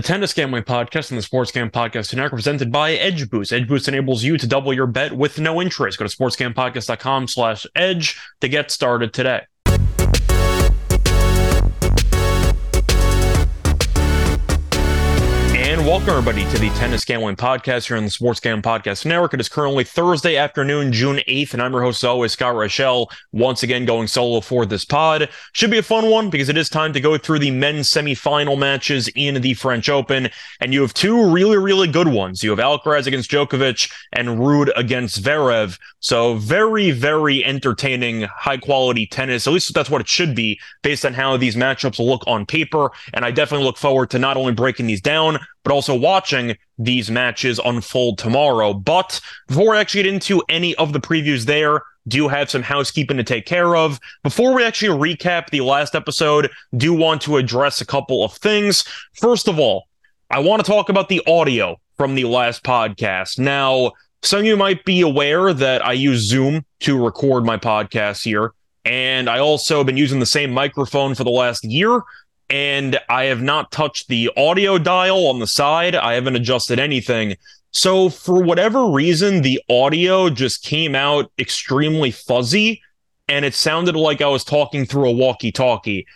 The Tennis Gambling Podcast and the Sports Gam Podcast Network presented by Edge Boost. Edge Boost enables you to double your bet with no interest. Go to sportsgampodcast.com slash edge to get started today. Welcome everybody to the Tennis Gambling Podcast here on the Sports Gambling Podcast Network. It is currently Thursday afternoon, June 8th, and I'm your host, as always, Scott Reichel, once again going solo for this pod. Should be a fun one because it is time to go through the men's semifinal matches in the French Open, and you have two really, really good ones. You have Alcaraz against Djokovic and Ruud against Zverev. So very, very entertaining, high quality tennis. At least that's what it should be based on how these matchups look on paper. And I definitely look forward to not only breaking these down, but also watching these matches unfold tomorrow. But before we actually get into any of the previews there, do have some housekeeping to take care of. Before we actually recap the last episode, do want to address a couple of things. First of all, I want to talk about the audio from the last podcast. Now, some of you might be aware that I use Zoom to record my podcast here. And I also have been using the same microphone for the last year and I have not touched the audio dial on the side. I haven't adjusted anything. So, for whatever reason, the audio just came out extremely fuzzy and it sounded like I was talking through a walkie talkie.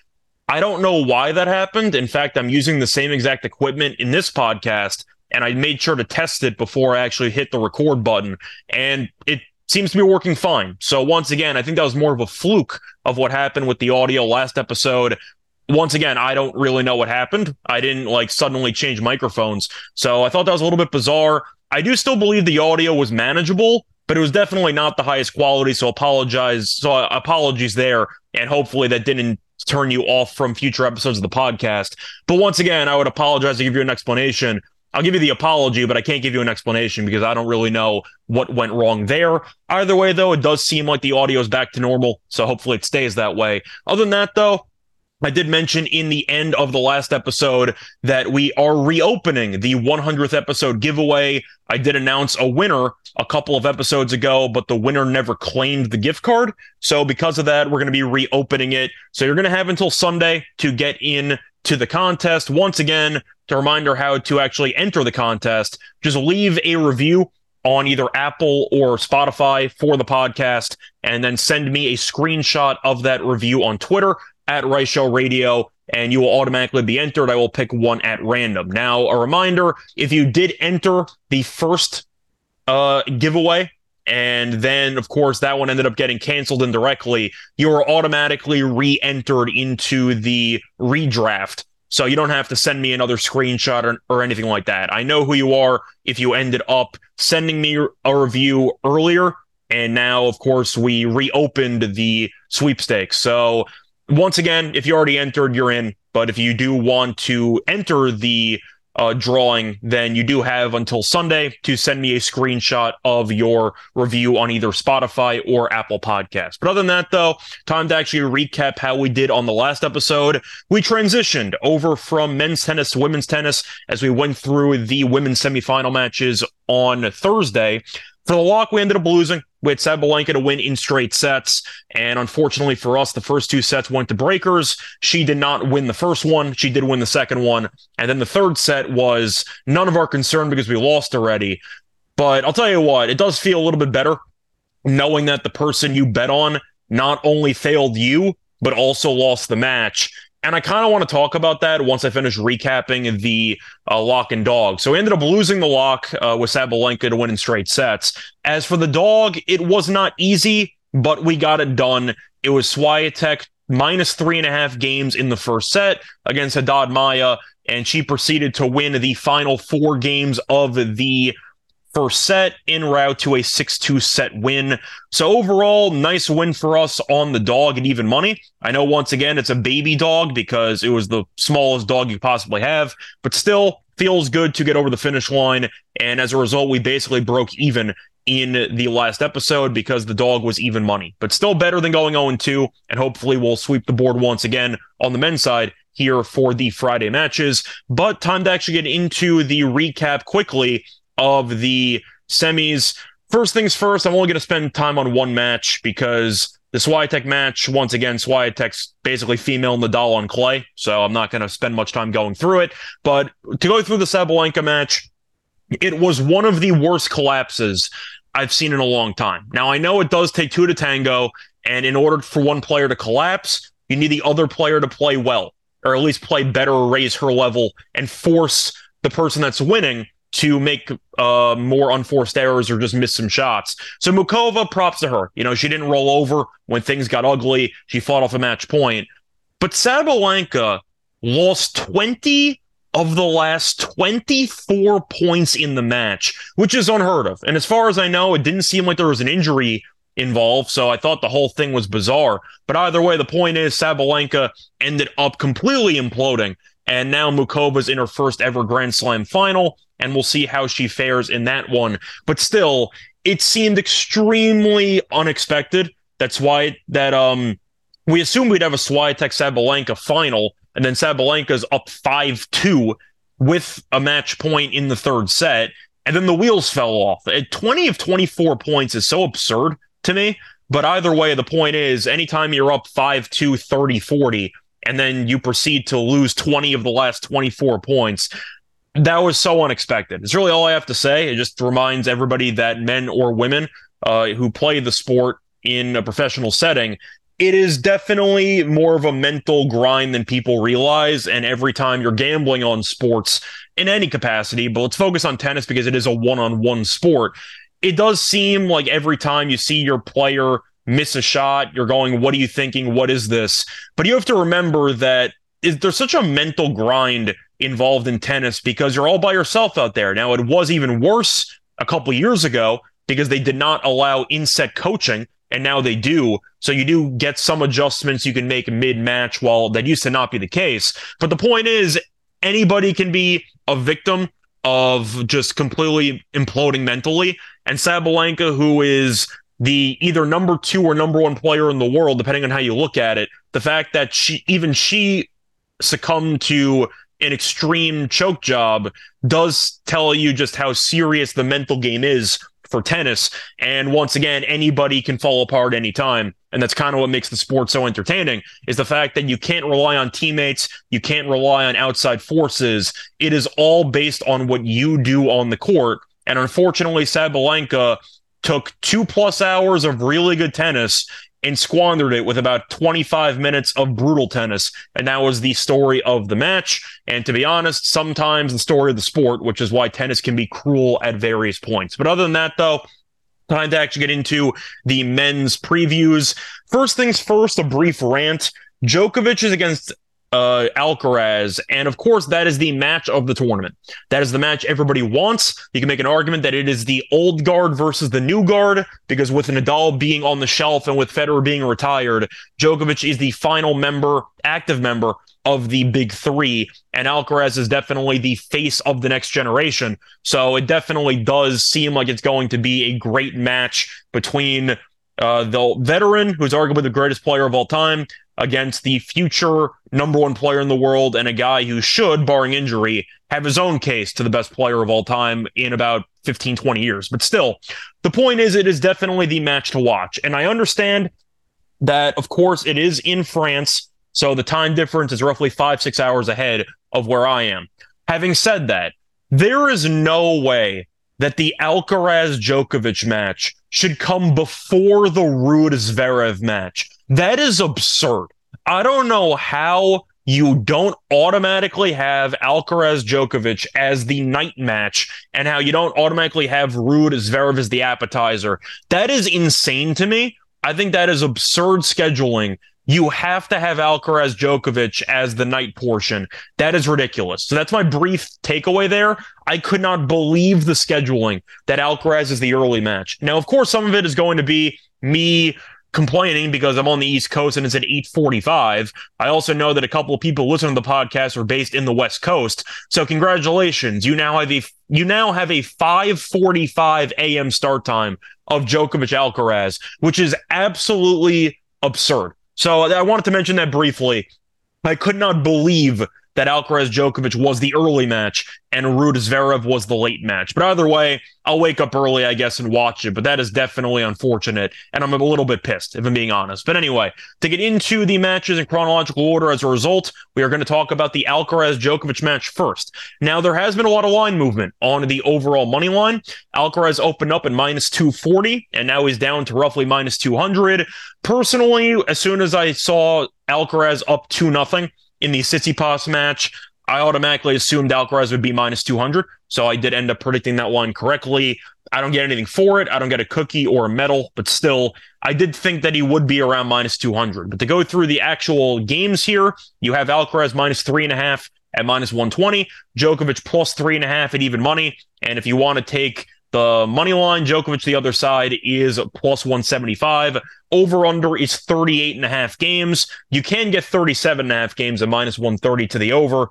I don't know why that happened. In fact, I'm using the same exact equipment in this podcast and I made sure to test it before I actually hit the record button and it seems to be working fine. So once again, I think that was more of a fluke of what happened with the audio last episode once again, I don't really know what happened. I didn't like suddenly change microphones. So I thought that was a little bit bizarre. I do still believe the audio was manageable, but it was definitely not the highest quality. So apologize. So uh, apologies there. And hopefully that didn't turn you off from future episodes of the podcast. But once again, I would apologize to give you an explanation. I'll give you the apology, but I can't give you an explanation because I don't really know what went wrong there. Either way, though, it does seem like the audio is back to normal. So hopefully it stays that way. Other than that, though, I did mention in the end of the last episode that we are reopening the 100th episode giveaway. I did announce a winner a couple of episodes ago, but the winner never claimed the gift card. So because of that, we're going to be reopening it. So you're going to have until Sunday to get in to the contest. Once again, to reminder how to actually enter the contest, just leave a review on either Apple or Spotify for the podcast, and then send me a screenshot of that review on Twitter at Reichel Radio, and you will automatically be entered. I will pick one at random. Now, a reminder if you did enter the first uh, giveaway, and then, of course, that one ended up getting canceled indirectly, you are automatically re entered into the redraft. So you don't have to send me another screenshot or, or anything like that. I know who you are if you ended up sending me a review earlier. And now, of course, we reopened the sweepstakes. So once again, if you already entered, you're in. But if you do want to enter the uh, drawing, then you do have until Sunday to send me a screenshot of your review on either Spotify or Apple Podcasts. But other than that, though, time to actually recap how we did on the last episode. We transitioned over from men's tennis to women's tennis as we went through the women's semifinal matches on Thursday. For the lock, we ended up losing. We had Sabalenka to win in straight sets. And unfortunately for us, the first two sets went to breakers. She did not win the first one. She did win the second one. And then the third set was none of our concern because we lost already. But I'll tell you what, it does feel a little bit better knowing that the person you bet on not only failed you, but also lost the match. And I kind of want to talk about that once I finish recapping the uh, lock and dog. So we ended up losing the lock uh, with Sabalenka to win in straight sets. As for the dog, it was not easy, but we got it done. It was Swiatek minus three and a half games in the first set against Haddad Maia, and she proceeded to win the final four games of the first set en route to a 6-2 set win. So overall, nice win for us on the dog and even money. I know once again it's a baby dog because it was the smallest dog you possibly have, but still feels good to get over the finish line. And as a result, we basically broke even in the last episode because the dog was even money, but still better than going 0 2. And hopefully we'll sweep the board once again on the men's side here for the Friday matches. But time to actually get into the recap quickly of the semis. First things first, I'm only going to spend time on one match because The Swiatek match, once again, Swiatek's basically female Nadal on clay, so I'm not going to spend much time going through it. But to go through the Sabalenka match, it was one of the worst collapses I've seen in a long time. Now, I know it does take two to tango, and in order for one player to collapse, you need the other player to play well, or at least play better raise her level and force the person that's winning to make uh, more unforced errors or just miss some shots. So Muchova, props to her. You know, she didn't roll over when things got ugly. She fought off a match point. But Sabalenka lost 20 of the last 24 points in the match, which is unheard of. And as far as I know, it didn't seem like there was an injury involved. So I thought the whole thing was bizarre. But either way, the point is Sabalenka ended up completely imploding. And now Muchova's in her first ever Grand Slam final, and we'll see how she fares in that one. But still, it seemed extremely unexpected. That's why that um we assumed we'd have a Swiatek Sabalenka final, and then Sabalenka's up 5-2 with a match point in the third set, and then the wheels fell off. At 20 of 24 points is so absurd to me. But either way, the point is anytime you're up 5-2, 30, 40, and then you proceed to lose 20 of the last 24 points. That was so unexpected. It's really all I have to say. It just reminds everybody that men or women uh, who play the sport in a professional setting, it is definitely more of a mental grind than people realize. And every time you're gambling on sports in any capacity, but let's focus on tennis because it is a one on one sport. It does seem like every time you see your player miss a shot. You're going, what are you thinking? What is this? But you have to remember that there's such a mental grind involved in tennis because you're all by yourself out there. Now it was even worse a couple years ago because they did not allow inset coaching and now they do. So you do get some adjustments you can make mid match while that used to not be the case. But the point is anybody can be a victim of just completely imploding mentally. And Sabalenka, who is the either number two or number one player in the world, depending on how you look at it. The fact that she, even she, succumbed to an extreme choke job does tell you just how serious the mental game is for tennis. And once again, anybody can fall apart anytime. And that's kind of what makes the sport so entertaining is the fact that you can't rely on teammates. You can't rely on outside forces. It is all based on what you do on the court. And unfortunately, Sabalenka took two plus hours of really good tennis and squandered it with about 25 minutes of brutal tennis. And that was the story of the match. And to be honest, sometimes the story of the sport, which is why tennis can be cruel at various points. But other than that, though, time to actually get into the men's previews. First things first, a brief rant. Djokovic is against uh, Alcaraz. And of course, that is the match of the tournament. That is the match everybody wants. You can make an argument that it is the old guard versus the new guard, because with Nadal being on the shelf and with Federer being retired, Djokovic is the final member, active member of the big three. And Alcaraz is definitely the face of the next generation. So it definitely does seem like it's going to be a great match between uh, the veteran, who's arguably the greatest player of all time, against the future number one player in the world and a guy who should, barring injury, have his own case to the best player of all time in about 15, 20 years. But still, the point is, it is definitely the match to watch. And I understand that, of course, it is in France. So the time difference is roughly five, six hours ahead of where I am. Having said that, there is no way that the Alcaraz Djokovic match should come before the Ruud Zverev match. That is absurd. I don't know how you don't automatically have Alcaraz Djokovic as the night match and how you don't automatically have Ruud Zverev as the appetizer. That is insane to me. I think that is absurd scheduling. You have to have Alcaraz Djokovic as the night portion. That is ridiculous. So that's my brief takeaway there. I could not believe the scheduling that Alcaraz is the early match. Now, of course, some of it is going to be me complaining because I'm on the East Coast and it's at 8:45. I also know that a couple of people listening to the podcast are based in the West Coast. So congratulations. You now have a you now have a 5:45 a.m. start time of Djokovic Alcaraz, which is absolutely absurd. So I wanted to mention that briefly. I could not believe that Alcaraz Djokovic was the early match and Ruud Zverev was the late match. But either way, I'll wake up early, I guess, and watch it. But that is definitely unfortunate. And I'm a little bit pissed, if I'm being honest. But anyway, to get into the matches in chronological order as a result, we are going to talk about the Alcaraz Djokovic match first. Now, there has been a lot of line movement on the overall money line. Alcaraz opened up at minus 240, and now he's down to roughly minus 200. Personally, as soon as I saw Alcaraz up 2 nothing in the Tsitsipas match, I automatically assumed Alcaraz would be minus 200. So I did end up predicting that one correctly. I don't get anything for it. I don't get a cookie or a medal, but still, I did think that he would be around minus 200. But to go through the actual games here, you have Alcaraz minus three and a half at minus 120, Djokovic plus three and a half at even money. And if you want to take the money line, Djokovic, the other side, is plus 175. Over under is 38 and a half games. You can get 37 and a half games at minus 130 to the over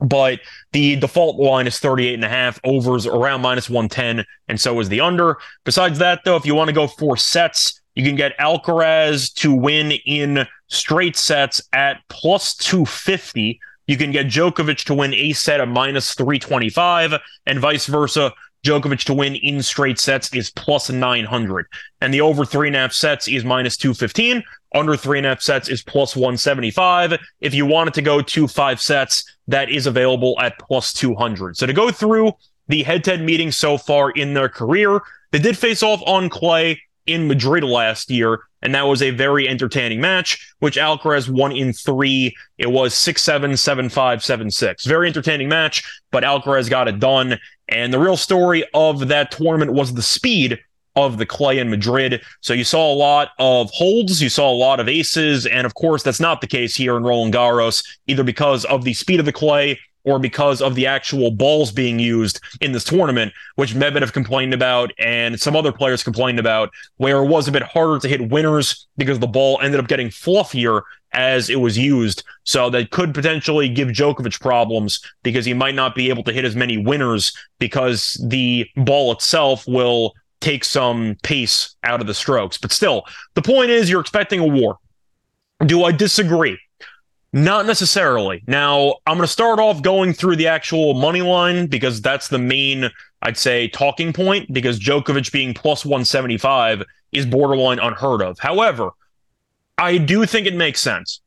but the default line is 38 and a half overs around minus 110 and so is the under besides that though if you want to go for sets you can get alcaraz to win in straight sets at plus 250 you can get Djokovic to win a set at minus 325 and vice versa Djokovic to win in straight sets is plus 900. And the over three and a half sets is minus 215. Under three and a half sets is plus 175. If you wanted to go to five sets, that is available at plus 200. So to go through the head to head meetings so far in their career, they did face off on clay in Madrid last year, and that was a very entertaining match, which Alcaraz won in three. It was 6 7, 7 5, 7 6. Very entertaining match, but Alcaraz got it done. And the real story of that tournament was the speed of the clay in Madrid. So you saw a lot of holds, you saw a lot of aces, and of course, that's not the case here in Roland Garros, either because of the speed of the clay or because of the actual balls being used in this tournament, which Medvedev have complained about and some other players complained about, where it was a bit harder to hit winners because the ball ended up getting fluffier as it was used. So that could potentially give Djokovic problems because he might not be able to hit as many winners because the ball itself will take some pace out of the strokes. But still, the point is you're expecting a war. Do I disagree? Not necessarily. Now, I'm going to start off going through the actual money line because that's the main, I'd say, talking point because Djokovic being plus 175 is borderline unheard of. However, I do think it makes sense.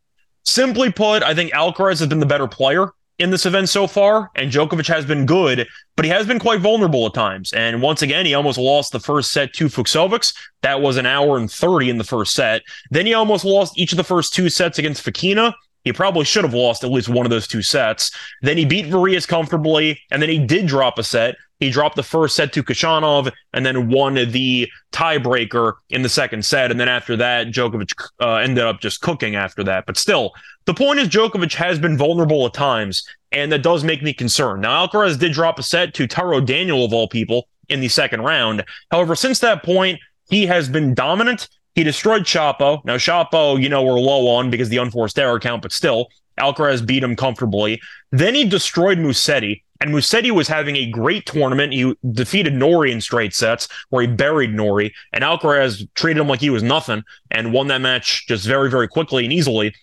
Simply put, I think Alcaraz has been the better player in this event so far, and Djokovic has been good, but he has been quite vulnerable at times. And once again, he almost lost the first set to Fucsovics. That was an hour and 30 in the first set. Then he almost lost each of the first two sets against Fokina. He probably should have lost at least one of those two sets. Then he beat Varillas comfortably, and then he did drop a set. He dropped the first set to Khachanov and then won the tiebreaker in the second set. And then after that, Djokovic uh, ended up just cooking after that. But still, the point is Djokovic has been vulnerable at times, and that does make me concerned. Now, Alcaraz did drop a set to Taro Daniel, of all people, in the second round. However, since that point, he has been dominant he destroyed Shapo. Now, Shapo, you know, we're low on because the unforced error count, but still, Alcaraz beat him comfortably. Then he destroyed Musetti, and Musetti was having a great tournament. He defeated Norrie in straight sets, where he buried Norrie, and Alcaraz treated him like he was nothing and won that match just very, very quickly and easily.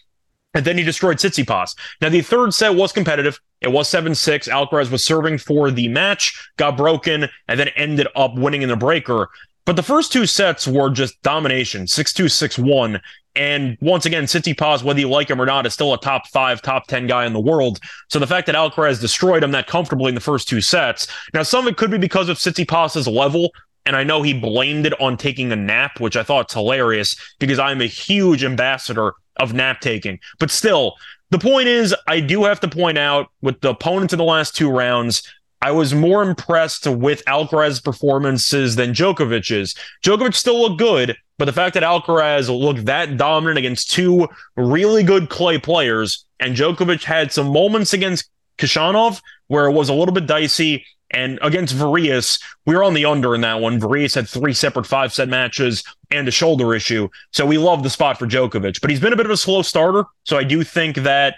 And then he destroyed Tsitsipas. Now, the third set was competitive. It was 7 6. Alcaraz was serving for the match, got broken, and then ended up winning in the breaker. But the first two sets were just domination 6 2, 6 1. And once again, Tsitsipas, whether you like him or not, is still a top five, top 10 guy in the world. So the fact that Alcaraz destroyed him that comfortably in the first two sets. Now, some of it could be because of Tsitsipas's level. And I know he blamed it on taking a nap, which I thought hilarious because I'm a huge ambassador of nap taking. But still, the point is, I do have to point out with the opponents in the last two rounds, I was more impressed with Alcaraz's performances than Djokovic's. Djokovic still looked good, but the fact that Alcaraz looked that dominant against two really good clay players, and Djokovic had some moments against Khachanov where it was a little bit dicey, and against Varillas, we were on the under in that one. Varillas had three separate five set matches and a shoulder issue. So we love the spot for Djokovic, but he's been a bit of a slow starter. So I do think that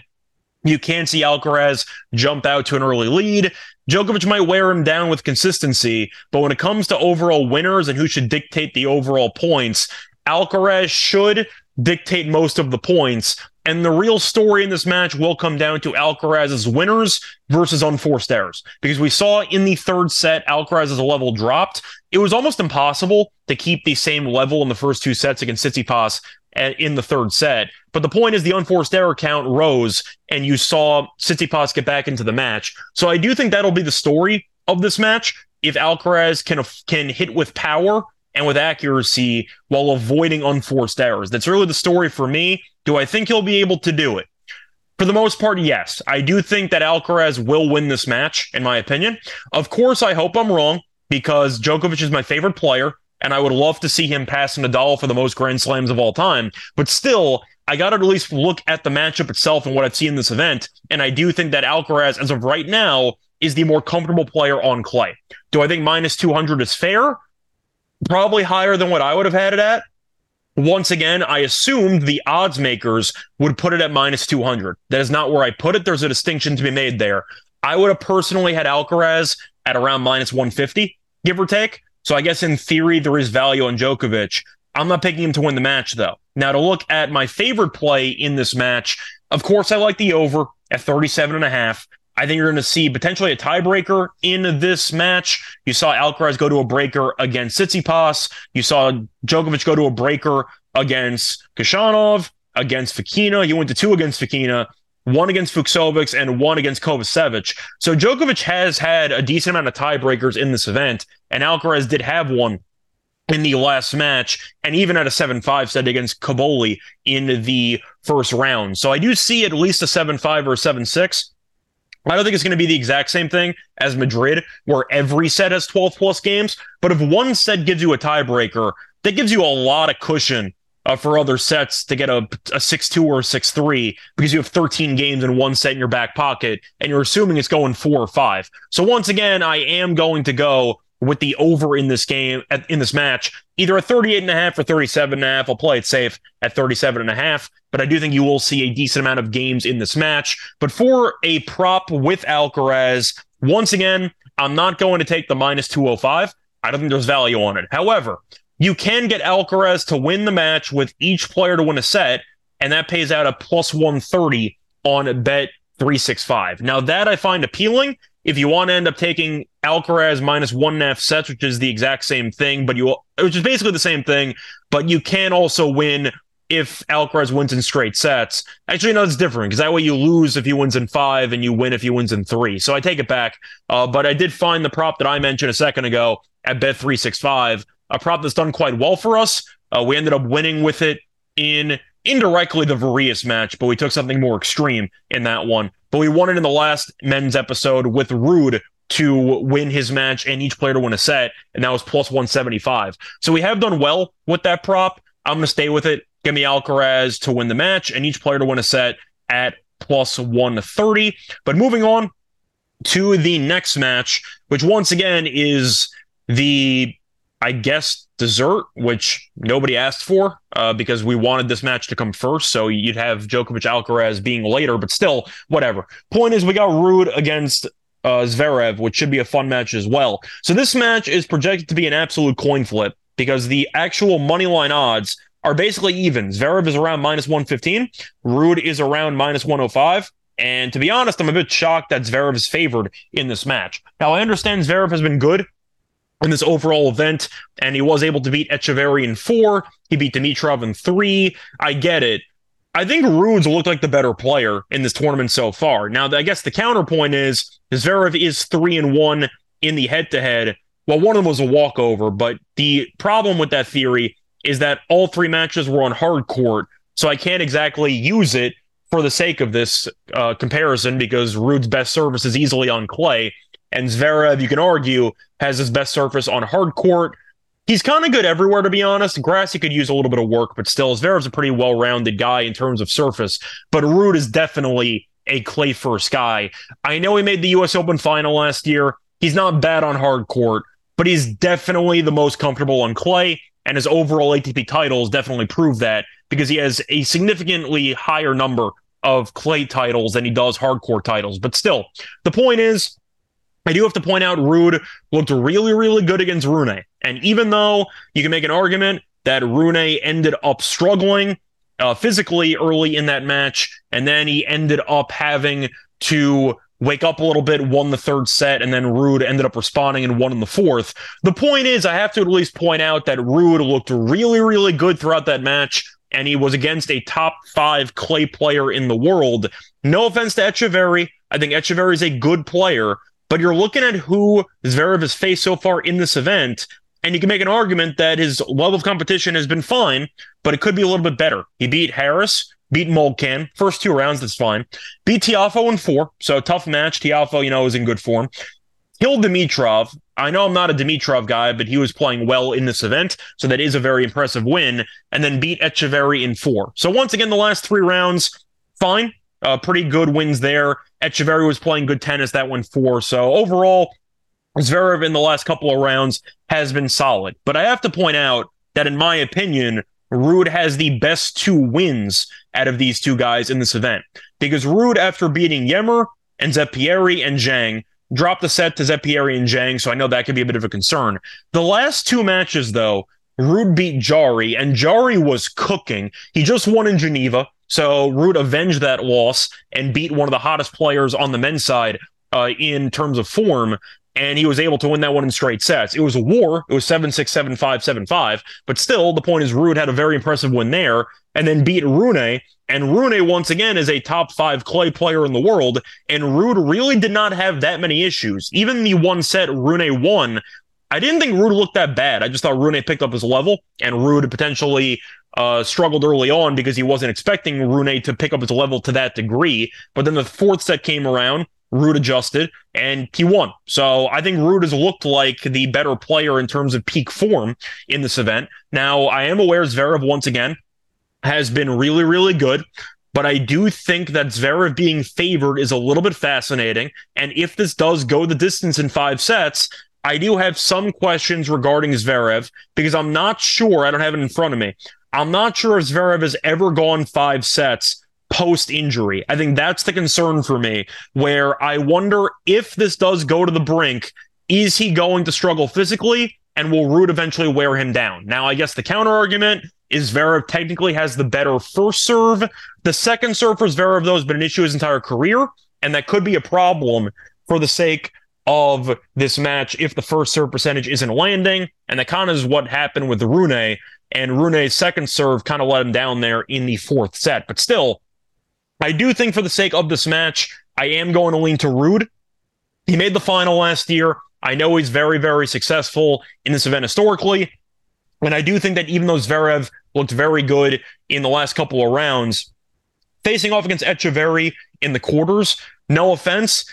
you can see Alcaraz jump out to an early lead. Djokovic might wear him down with consistency, but when it comes to overall winners and who should dictate the overall points, Alcaraz should dictate most of the points. And the real story in this match will come down to Alcaraz's winners versus unforced errors. Because we saw in the third set, Alcaraz's level dropped. It was almost impossible to keep the same level in the first two sets against Tsitsipas in the third set. But the point is the unforced error count rose and you saw Tsitsipas get back into the match. So I do think that'll be the story of this match. If Alcaraz can can hit with power and with accuracy while avoiding unforced errors. That's really the story for me. Do I think he'll be able to do it? For the most part, yes. I do think that Alcaraz will win this match, in my opinion. Of course, I hope I'm wrong because Djokovic is my favorite player, and I would love to see him pass Nadal for the most Grand Slams of all time. But still, I got to at least look at the matchup itself and what I've seen in this event. And I do think that Alcaraz, as of right now, is the more comfortable player on clay. Do I think minus 200 is fair? Probably higher than what I would have had it at. Once again, I assumed the odds makers would put it at minus 200. That is not where I put it. There's a distinction to be made there. I would have personally had Alcaraz at around minus 150, give or take. So I guess in theory, there is value on Djokovic. I'm not picking him to win the match, though. Now, to look at my favorite play in this match, of course, I like the over at 37 and a half. I think you're going to see potentially a tiebreaker in this match. You saw Alcaraz go to a breaker against Tsitsipas. You saw Djokovic go to a breaker against Khachanov, against Fokina. He went to two against Fokina, one against Fucsovics, and one against Kovacevic. So Djokovic has had a decent amount of tiebreakers in this event, and Alcaraz did have one in the last match, and even at a 7 5 set against Cobolli in the first round. So I do see at least a 7 5 or a 7 6. I don't think it's going to be the exact same thing as Madrid, where every set has 12 plus games. But if one set gives you a tiebreaker, that gives you a lot of cushion uh, for other sets to get a, a 6 2 or a 6 3 because you have 13 games in one set in your back pocket and you're assuming it's going four or five. So once again, I am going to go with the over in this game in this match either at 38 and a half or 37 and a half. I'll play it safe at 37 and a half but i do think you will see a decent amount of games in this match. But for a prop with alcaraz once again i'm not going to take the minus 205 i don't think there's value on it. However you can get alcaraz to win the match with each player to win a set and that pays out a plus 130 on bet 365 now that i find appealing if you want to end up taking Alcaraz minus one and a half sets, which is the exact same thing, but you which is basically the same thing, but you can also win if Alcaraz wins in straight sets. Actually, no, it's different because that way you lose if he wins in five and you win if he wins in three. So I take it back. Uh, but I did find the prop that I mentioned a second ago at Bet three six five, a prop that's done quite well for us. Uh, we ended up winning with it in indirectly the Varillas match, but we took something more extreme in that one. But we won it in the last men's episode with Ruud to win his match and each player to win a set, and that was plus 175. So we have done well with that prop. I'm going to stay with it. Give me Alcaraz to win the match and each player to win a set at plus 130. But moving on to the next match, which once again is the, I guess, dessert, which nobody asked for uh, because we wanted this match to come first. So you'd have Djokovic Alcaraz being later, but still, whatever. Point is, we got Ruud against uh, Zverev, which should be a fun match as well. So this match is projected to be an absolute coin flip because the actual money line odds are basically even. Zverev is around minus 115, Ruud is around minus 105. And to be honest, I'm a bit shocked that Zverev is favored in this match. Now, I understand Zverev has been good in this overall event, and he was able to beat Etcheverry in four. He beat Dimitrov in three. I get it. I think Ruud's looked like the better player in this tournament so far. Now, I guess the counterpoint is Zverev is three and one in the head to head. Well, one of them was a walkover, but the problem with that theory is that all three matches were on hard court. So I can't exactly use it for the sake of this uh, comparison because Ruud's best service is easily on clay. And Zverev, you can argue, has his best surface on hard court. He's kind of good everywhere, to be honest. Grass, he could use a little bit of work, but still, Zverev's a pretty well rounded guy in terms of surface. But Ruud is definitely a clay first guy. I know he made the U.S. Open final last year. He's not bad on hard court, but he's definitely the most comfortable on clay. And his overall ATP titles definitely prove that because he has a significantly higher number of clay titles than he does hardcore titles. But still, the point is, I do have to point out Ruud looked really, really good against Rune. And even though you can make an argument that Rune ended up struggling, uh, physically early in that match, and then he ended up having to wake up a little bit, won the third set, and then Ruud ended up responding and won in the fourth. The point is, I have to at least point out that Ruud looked really, really good throughout that match, and he was against a top five clay player in the world. No offense to Etcheverry. I think Etcheverry is a good player, but you're looking at who Zverev has faced so far in this event, and you can make an argument that his level of competition has been fine, but it could be a little bit better. He beat Harris, beat Molcan. First two rounds, that's fine. Beat Tiafoe in four, so tough match. Tiafoe, you know, is in good form. Killed Dimitrov. I know I'm not a Dimitrov guy, but he was playing well in this event, so that is a very impressive win. And then beat Etcheverry in four. So once again, the last three rounds, fine. Uh, pretty good wins there. Etcheverry was playing good tennis. That went four. So overall, Zverev in the last couple of rounds has been solid. But I have to point out that, in my opinion, Ruud has the best two wins out of these two guys in this event. Because Ruud, after beating Ymer and Zeppieri and Zhang, dropped the set to Zeppieri and Zhang, so I know that could be a bit of a concern. The last two matches, though, Ruud beat Jarry, and Jarry was cooking. He just won in Geneva, so Ruud avenged that loss and beat one of the hottest players on the men's side uh, in terms of form. And he was able to win that one in straight sets. It was a war. It was 7 6, 7 5, 7 5. But still, the point is, Ruud had a very impressive win there and then beat Rune. And Rune, once again, is a top five clay player in the world. And Ruud really did not have that many issues. Even the one set Rune won, I didn't think Ruud looked that bad. I just thought Rune picked up his level, and Ruud potentially uh, struggled early on because he wasn't expecting Rune to pick up his level to that degree. But then the fourth set came around, Ruud adjusted, and he won. So I think Ruud has looked like the better player in terms of peak form in this event. Now, I am aware Zverev, once again, has been really, really good. But I do think that Zverev being favored is a little bit fascinating. And if this does go the distance in five sets, I do have some questions regarding Zverev because I'm not sure. I don't have it in front of me. I'm not sure if Zverev has ever gone five sets post injury. I think that's the concern for me, where I wonder if this does go to the brink, is he going to struggle physically and will Ruud eventually wear him down? Now, I guess the counter argument is Zverev technically has the better first serve. The second serve for Zverev, though, has been an issue his entire career, and that could be a problem for the sake of this match if the first serve percentage isn't landing. And that kind of is what happened with the Rune. And Rune's second serve kind of let him down there in the fourth set. But still, I do think for the sake of this match, I am going to lean to Ruud. He made the final last year. I know he's very, very successful in this event historically. And I do think that even though Zverev looked very good in the last couple of rounds, facing off against Etcheverry in the quarters, no offense,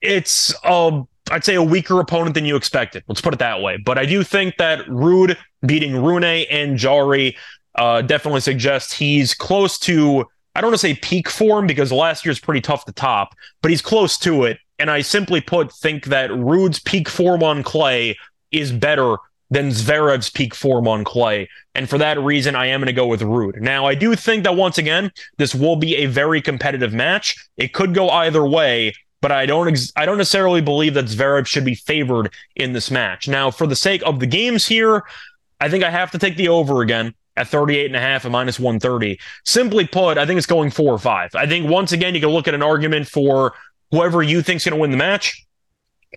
it's a I'd say a weaker opponent than you expected. Let's put it that way. But I do think that Ruud beating Rune and Jarry uh, definitely suggests he's close to I don't want to say peak form because last year's pretty tough to top, but he's close to it. And I simply put think that Ruud's peak form on clay is better than Zverev's peak form on clay. And for that reason, I am going to go with Rude. Now, I do think that once again, this will be a very competitive match. It could go either way, but I don't ex- I don't necessarily believe that Zverev should be favored in this match. Now, for the sake of the games here, I think I have to take the over again at 38 and a half and minus 130. Simply put, I think it's going four or five. I think once again, you can look at an argument for whoever you think's going to win the match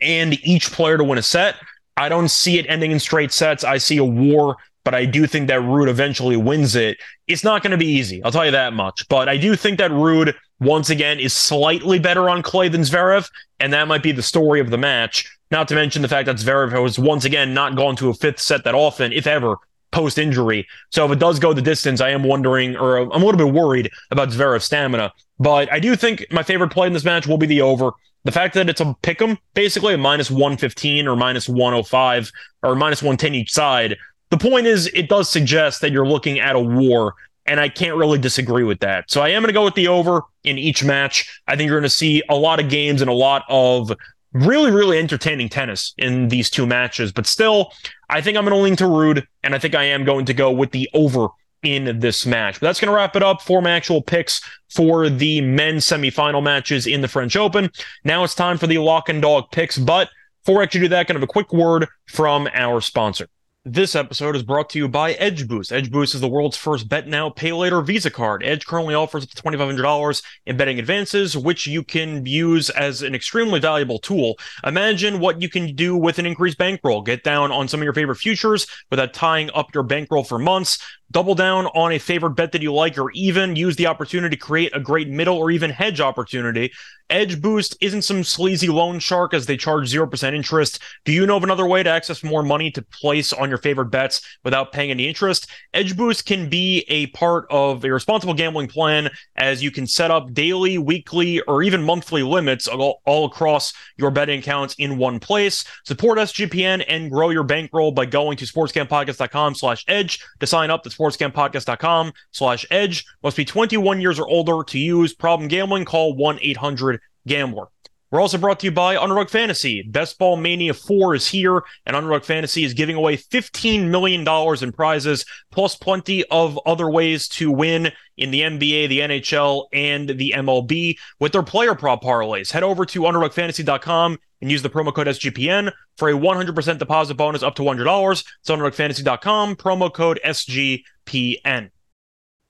and each player to win a set. I don't see it ending in straight sets. I see a war, but I do think that Ruud eventually wins it. It's not going to be easy. I'll tell you that much. But I do think that Ruud, once again, is slightly better on clay than Zverev, and that might be the story of the match. Not to mention the fact that Zverev has once again not gone to a fifth set that often, if ever, post injury. So if it does go the distance, I am wondering, or I'm a little bit worried about Zverev's stamina. But I do think my favorite play in this match will be the over. The fact that it's a pick 'em, basically a minus 115 or minus 105 or minus 110 each side. The point is, it does suggest that you're looking at a war, and I can't really disagree with that. So I am going to go with the over in each match. I think you're going to see a lot of games and a lot of really, really entertaining tennis in these two matches. But still, I think I'm going to lean to Ruud, and I think I am going to go with the over in this match. But that's going to wrap it up for my actual picks for the men's semifinal matches in the French Open. Now it's time for the lock and dog picks. But before I actually do that, kind of a quick word from our sponsor. This episode is brought to you by Edge Boost. Edge Boost is the world's first bet now, pay later Visa card. Edge currently offers up to $2,500 in betting advances, which you can use as an extremely valuable tool. Imagine what you can do with an increased bankroll. Get down on some of your favorite futures without tying up your bankroll for months. Double down on a favorite bet that you like, or even use the opportunity to create a great middle or even hedge opportunity. Edge Boost isn't some sleazy loan shark as they charge 0% interest. Do you know of another way to access more money to place on your favorite bets without paying any interest? Edge Boost can be a part of a responsible gambling plan as you can set up daily, weekly, or even monthly limits all, all across your betting accounts in one place. Support SGPN and grow your bankroll by going to sportscampodcast.com slash edge to sign up. That's sportscampodcast.com slash edge. Must be 21 years or older to use. Problem gambling, call 1-800-GAMBLER. We're also brought to you by Underdog Fantasy. Best Ball Mania 4 is here, and Underdog Fantasy is giving away $15 million in prizes, plus plenty of other ways to win in the NBA, the NHL, and the MLB with their player prop parlays. Head over to UnderdogFantasy.com and use the promo code SGPN for a 100% deposit bonus up to $100. It's UnderdogFantasy.com, promo code SGPN.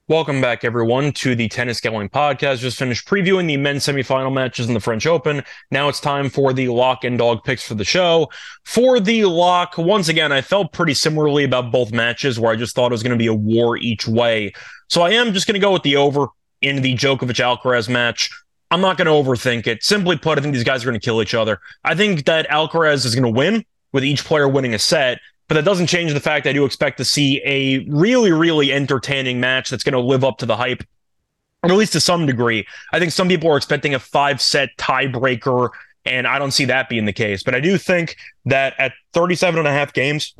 Welcome back, everyone, to the Tennis Gambling Podcast. Just finished previewing the men's semifinal matches in the French Open. Now it's time for the lock and dog picks for the show. For the lock, once again, I felt pretty similarly about both matches where I just thought it was going to be a war each way. So I am just going to go with the over in the Djokovic Alcaraz match. I'm not going to overthink it. Simply put, I think these guys are going to kill each other. I think that Alcaraz is going to win with each player winning a set. But that doesn't change the fact I do expect to see a really, really entertaining match that's going to live up to the hype, or at least to some degree. I think some people are expecting a five set tiebreaker, and I don't see that being the case. But I do think that at 37 and a half games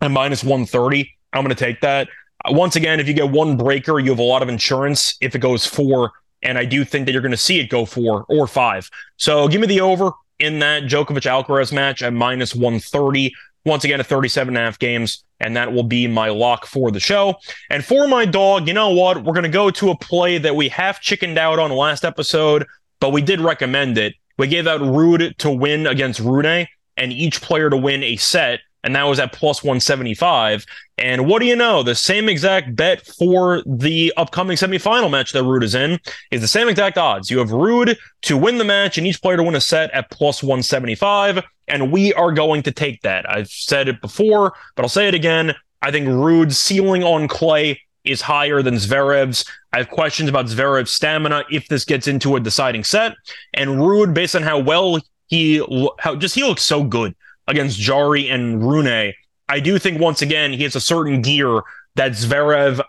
and minus 130, I'm going to take that. Once again, if you get one breaker, you have a lot of insurance if it goes four. And I do think that you're going to see it go four or five. So give me the over in that Djokovic Alcaraz match at minus 130 once again at 37 and a half games and that will be my lock for the show. And for my dog you know what? We're going to go to a play that we have chickened out on last episode but we did recommend it. We gave out Ruud to win against Rune and each player to win a set and that was at plus 175. And what do you know? The same exact bet for the upcoming semifinal match that Ruud is in is the same exact odds. You have Ruud to win the match and each player to win a set at plus 175. And we are going to take that. I've said it before, but I'll say it again. I think Ruud's ceiling on clay is higher than Zverev's. I have questions about Zverev's stamina if this gets into a deciding set. And Ruud, based on how well he, how just he looks so good against Jarry and Rune. I do think once again he has a certain gear that Zverev,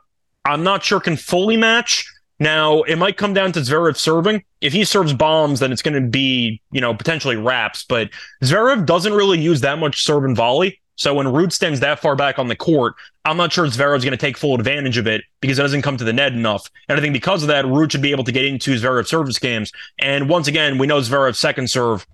I'm not sure can fully match. Now it might come down to Zverev serving. If he serves bombs, then it's going to be you know potentially wraps. But Zverev doesn't really use that much serve and volley. So when Ruud stands that far back on the court, I'm not sure Zverev's going to take full advantage of it because it doesn't come to the net enough. And I think because of that, Ruud should be able to get into Zverev service games. And once again, we know Zverev's second serve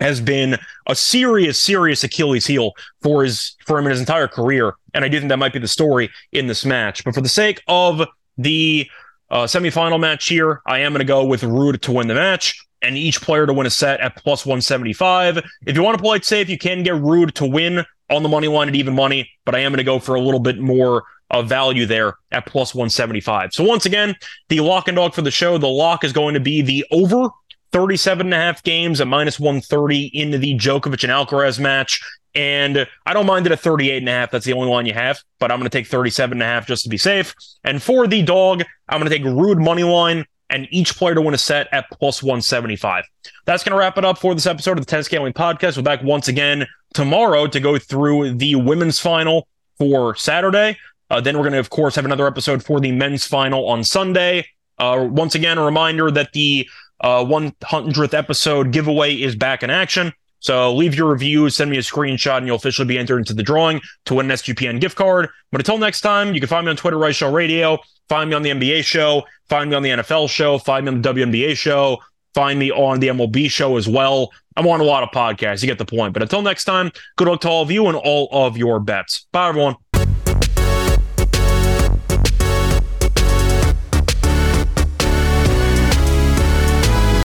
has been a serious, serious Achilles heel for his for him in his entire career, and I do think that might be the story in this match. But for the sake of the uh, semifinal match here, I am going to go with Ruud to win the match and each player to win a set at plus 175. If you want to play it safe, you can get Ruud to win on the money line at even money, but I am going to go for a little bit more of value there at plus 175. So once again, the lock and dog for the show, the lock is going to be the over 37 and a half games at minus 130 into the Djokovic and Alcaraz match. And I don't mind it at 38 and a half. That's the only line you have, but I'm going to take 37 and a half just to be safe. And for the dog, I'm going to take Ruud money line and each player to win a set at plus 175. That's going to wrap it up for this episode of the Tennis Gambling Podcast. We're back once again tomorrow to go through the women's final for Saturday. Uh, then we're going to, of course, have another episode for the men's final on Sunday. Uh, once again, a reminder that the uh, 100th episode giveaway is back in action. So leave your review, send me a screenshot, and you'll officially be entered into the drawing to win an SGPN gift card. But until next time, you can find me on Twitter, Reichel Radio, find me on the NBA show, find me on the NFL show, find me on the WNBA show, find me on the MLB show as well. I'm on a lot of podcasts. You get the point. But until next time, good luck to all of you and all of your bets. Bye, everyone.